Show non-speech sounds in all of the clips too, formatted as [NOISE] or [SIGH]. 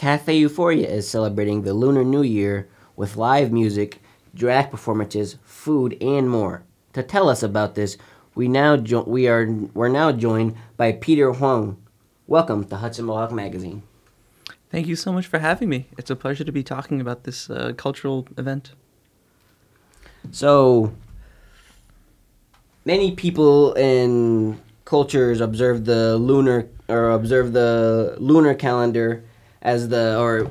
Cafe Euphoria is celebrating the Lunar New Year with live music, drag performances, food, and more. To tell us about this, we now jo- we are we're now joined by Peter Huang. Welcome to Hudson Mohawk Magazine. Thank you so much for having me. It's a pleasure to be talking about this uh, cultural event. So, many people in cultures observe the lunar or observe the lunar calendar as the or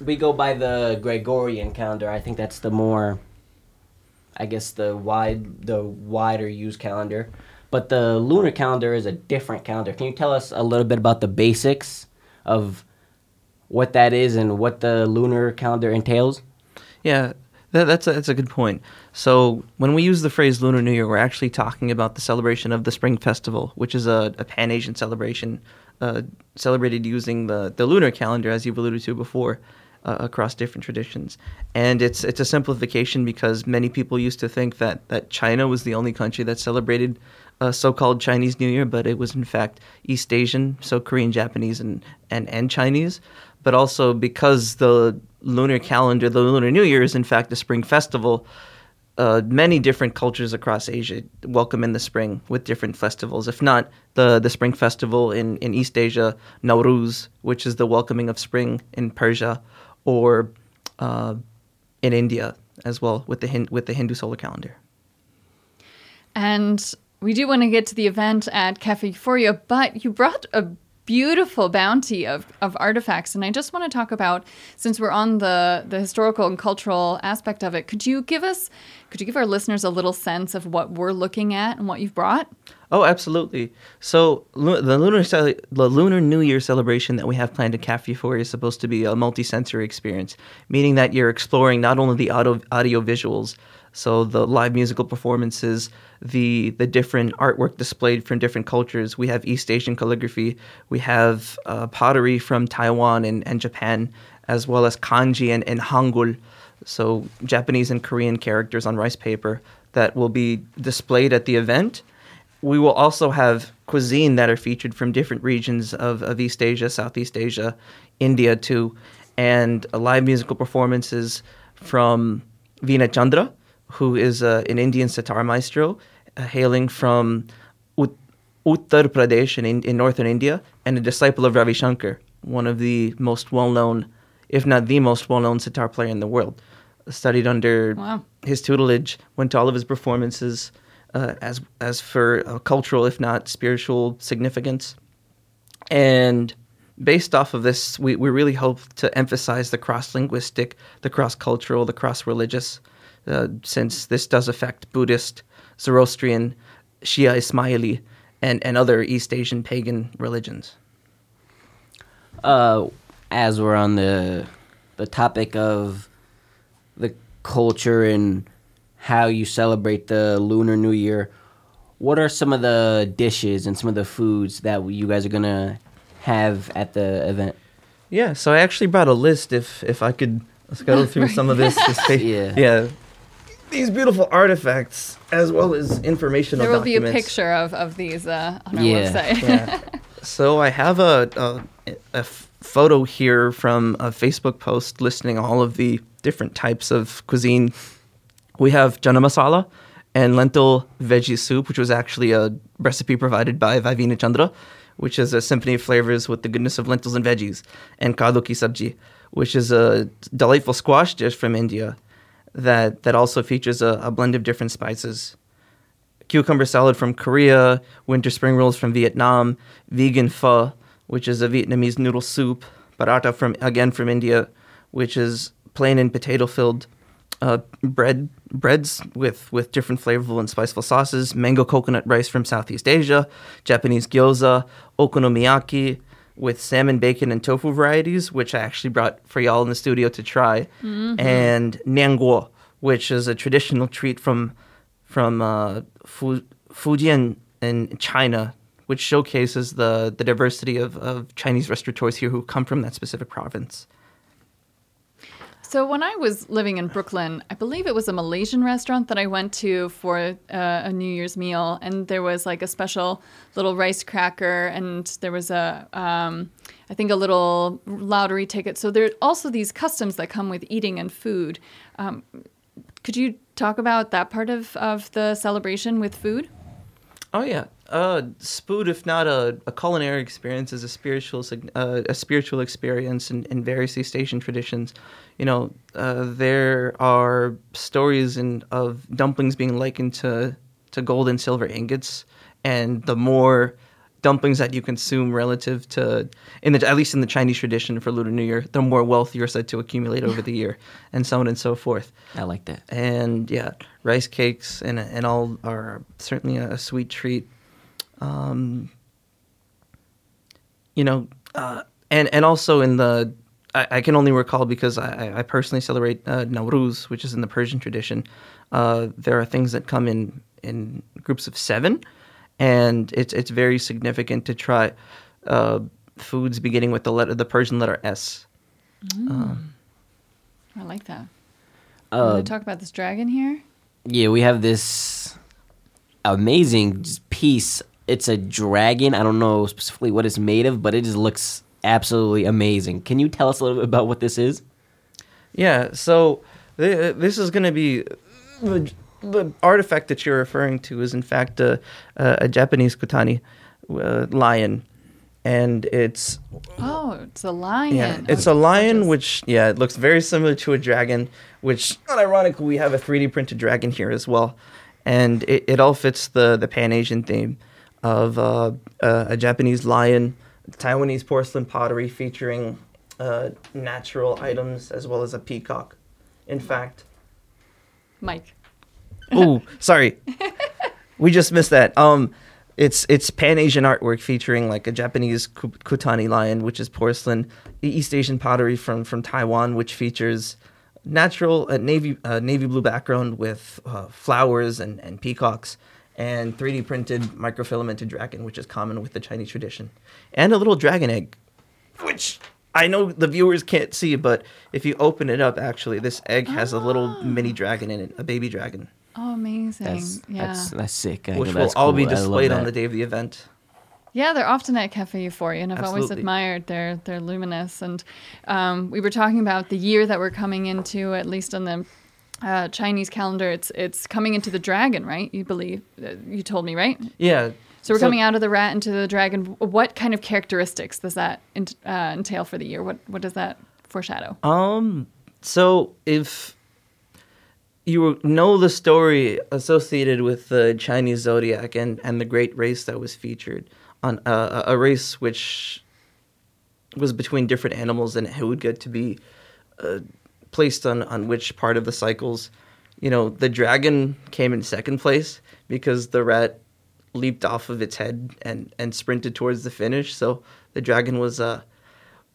we go by the Gregorian calendar. I think that's the more I guess the wide the wider used calendar. But the lunar calendar is a different calendar. Can you tell us a little bit about the basics of what that is and what the lunar calendar entails? Yeah, that, that's a, that's a good point. So when we use the phrase Lunar New Year, we're actually talking about the celebration of the Spring Festival, which is a, a Pan Asian celebration uh, celebrated using the, the lunar calendar, as you've alluded to before, uh, across different traditions. And it's it's a simplification because many people used to think that, that China was the only country that celebrated uh, so-called Chinese New Year, but it was in fact East Asian, so Korean, Japanese, and, and, and Chinese. But also because the lunar calendar, the Lunar New Year, is in fact a spring festival. Uh, many different cultures across Asia welcome in the spring with different festivals. If not the the spring festival in, in East Asia, Nowruz, which is the welcoming of spring in Persia, or uh, in India as well with the with the Hindu solar calendar. And we do want to get to the event at Cafe Euphoria, but you brought a beautiful bounty of, of artifacts. And I just want to talk about, since we're on the, the historical and cultural aspect of it, could you give us, could you give our listeners a little sense of what we're looking at and what you've brought? Oh, absolutely. So the lunar the Lunar New Year celebration that we have planned at Cafe Euphoria is supposed to be a multi-sensory experience, meaning that you're exploring not only the audio, audio visuals, so the live musical performances, the the different artwork displayed from different cultures. We have East Asian calligraphy. We have uh, pottery from Taiwan and, and Japan, as well as kanji and, and hangul, so Japanese and Korean characters on rice paper that will be displayed at the event. We will also have cuisine that are featured from different regions of, of East Asia, Southeast Asia, India too, and live musical performances from Veena Chandra, who is uh, an Indian sitar maestro uh, hailing from Ut- Uttar Pradesh in, in northern India and a disciple of Ravi Shankar, one of the most well known, if not the most well known sitar player in the world. Studied under wow. his tutelage, went to all of his performances uh, as, as for uh, cultural, if not spiritual significance. And based off of this, we, we really hope to emphasize the cross linguistic, the cross cultural, the cross religious uh, since this does affect Buddhist, Zoroastrian, Shia Ismaili, and, and other East Asian pagan religions. Uh, as we're on the the topic of the culture and how you celebrate the Lunar New Year, what are some of the dishes and some of the foods that you guys are gonna have at the event? Yeah, so I actually brought a list. If if I could, let's go through [LAUGHS] some of this. this [LAUGHS] yeah, yeah these beautiful artifacts as well as informational There will documents. be a picture of, of these uh, on our yeah. website. [LAUGHS] yeah. So I have a, a, a photo here from a Facebook post listing all of the different types of cuisine. We have chana masala and lentil veggie soup, which was actually a recipe provided by Veena Chandra, which is a symphony of flavors with the goodness of lentils and veggies, and kaddu ki sabji, which is a delightful squash dish from India that that also features a, a blend of different spices. Cucumber salad from Korea, winter spring rolls from Vietnam, vegan pho, which is a Vietnamese noodle soup, paratha from again from India, which is plain and potato filled uh, bread breads with with different flavorful and spiceful sauces, mango coconut rice from Southeast Asia, Japanese gyoza, okonomiyaki, with salmon, bacon, and tofu varieties, which I actually brought for y'all in the studio to try, mm-hmm. and niangao, which is a traditional treat from from uh, Fu- Fujian in China, which showcases the, the diversity of, of Chinese restaurateurs here who come from that specific province. So when I was living in Brooklyn, I believe it was a Malaysian restaurant that I went to for uh, a New Year's meal, and there was like a special little rice cracker, and there was a, um, I think a little lottery ticket. So there are also these customs that come with eating and food. Um, could you talk about that part of, of the celebration with food? Oh yeah, uh, Spood, if not a, a culinary experience, is a spiritual uh, a spiritual experience in, in various East Asian traditions. You know, uh, there are stories in, of dumplings being likened to to gold and silver ingots, and the more dumplings that you consume relative to in the at least in the Chinese tradition for Lunar New Year, the more wealth you're said to accumulate over the year, [LAUGHS] and so on and so forth. I like that. And yeah, rice cakes and and all are certainly a, sweet treat. Um, you know, uh, and and also in the I, I, can only recall because I, I personally celebrate uh, Nowruz, which is in the Persian tradition. Uh, there are things that come in in groups of seven, and it's it's very significant to try uh, foods beginning with the letter the Persian letter S. Mm. Um, I like that. Uh, want to talk about this dragon here? Yeah, we have this amazing piece. It's a dragon. I don't know specifically what it's made of, but it just looks absolutely amazing. Can you tell us a little bit about what this is? Yeah, so th- this is going to be the, artifact that you're referring to is in fact a, a Japanese kutani uh, lion, and it's oh, it's a lion. Yeah, it's oh, a lion, gorgeous. which yeah, it looks very similar to a dragon. Which, ironically, we have a 3D printed dragon here as well, and it, it all fits the the Pan Asian theme of uh, uh, a Japanese lion Taiwanese porcelain pottery featuring uh, natural items as well as a peacock. In fact, Mike. [LAUGHS] oh, sorry, we just missed that. Um, it's it's Pan Asian artwork featuring like a Japanese Kutani lion, which is porcelain, East Asian pottery from from Taiwan, which features natural uh, navy uh, navy blue background with uh, flowers and, and peacocks, and 3D printed microfilamented dragon, which is common with the Chinese tradition, and a little dragon egg, which I know the viewers can't see, but if you open it up, actually, this egg has a little ah. mini dragon in it, a baby dragon. Oh, amazing! That's, yeah, that's, that's sick. I which will all be displayed on the day of the event. Yeah, they're often at Cafe Euphoria, and I've Absolutely. always admired their their luminous. And um, we were talking about the year that we're coming into, at least on the uh, Chinese calendar, it's it's coming into the dragon, right? You believe uh, you told me, right? Yeah. So we're so, coming out of the rat into the dragon. What kind of characteristics does that uh, entail for the year? What what does that foreshadow? Um. So if you know the story associated with the Chinese zodiac and and the great race that was featured on uh, a race which was between different animals and who would get to be uh, placed on on which part of the cycles. You know, the dragon came in second place because the rat leaped off of its head and and sprinted towards the finish. So the dragon was uh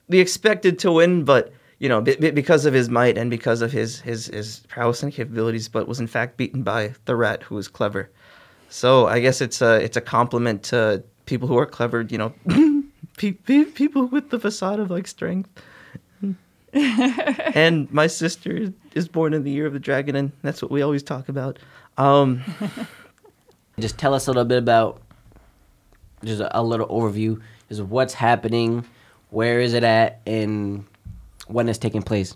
the expected to win, but you know, b- b- because of his might and because of his, his his prowess and capabilities, but was in fact beaten by the rat, who was clever. So I guess it's a it's a compliment to people who are clever. You know, [LAUGHS] pe- pe- people with the facade of like strength. [LAUGHS] and my sister is born in the year of the dragon, and that's what we always talk about. Um, [LAUGHS] just tell us a little bit about just a, a little overview is what's happening, where is it at, and when it's taking place.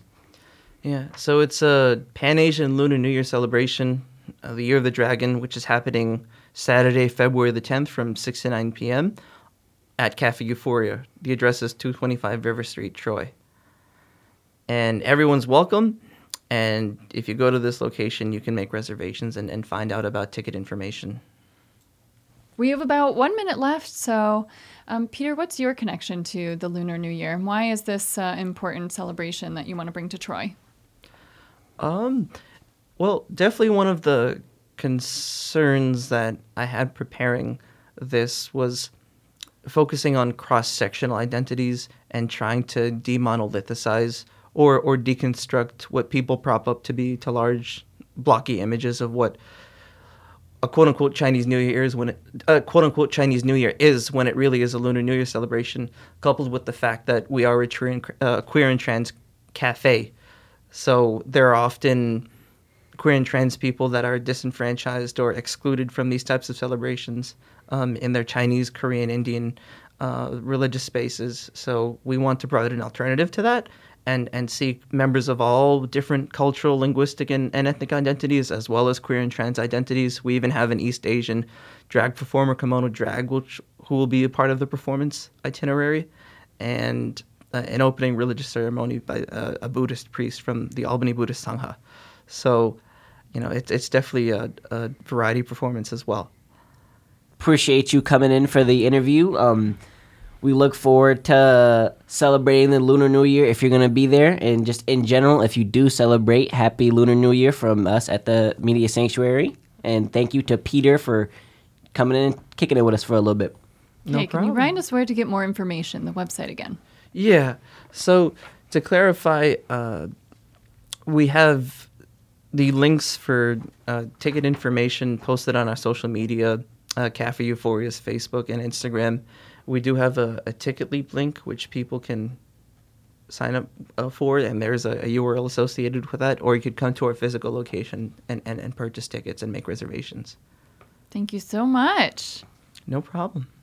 Yeah, so it's a Pan Asian Lunar New Year celebration, uh, the Year of the Dragon, which is happening Saturday, February the 10th from 6 to 9 p.m. at Cafe Euphoria. The address is 225 River Street, Troy and everyone's welcome. And if you go to this location, you can make reservations and, and find out about ticket information. We have about one minute left. So, um, Peter, what's your connection to the Lunar New Year? And why is this uh, important celebration that you want to bring to Troy? Um, well, definitely one of the concerns that I had preparing this was focusing on cross sectional identities and trying to demonolithicize or or deconstruct what people prop up to be to large blocky images of what a quote unquote Chinese New Year is when it a quote unquote Chinese New Year is when it really is a Lunar New Year celebration, coupled with the fact that we are a queer and, uh, queer and trans cafe. So there are often queer and trans people that are disenfranchised or excluded from these types of celebrations um, in their Chinese, Korean, Indian uh, religious spaces. So we want to provide an alternative to that and, and seek members of all different cultural, linguistic, and, and ethnic identities, as well as queer and trans identities. We even have an East Asian drag performer, Kimono Drag, which, who will be a part of the performance itinerary, and uh, an opening religious ceremony by uh, a Buddhist priest from the Albany Buddhist Sangha. So, you know, it's it's definitely a, a variety performance as well. Appreciate you coming in for the interview. Um, we look forward to celebrating the Lunar New Year if you're going to be there. And just in general, if you do celebrate, happy Lunar New Year from us at the Media Sanctuary. And thank you to Peter for coming in and kicking it with us for a little bit. No hey, can you remind us where to get more information? The website again. Yeah. So to clarify, uh, we have the links for uh, ticket information posted on our social media, uh, Cafe Euphoria's Facebook and Instagram. We do have a, a Ticket Leap link, which people can sign up uh, for, and there's a, a URL associated with that. Or you could come to our physical location and, and, and purchase tickets and make reservations. Thank you so much. No problem.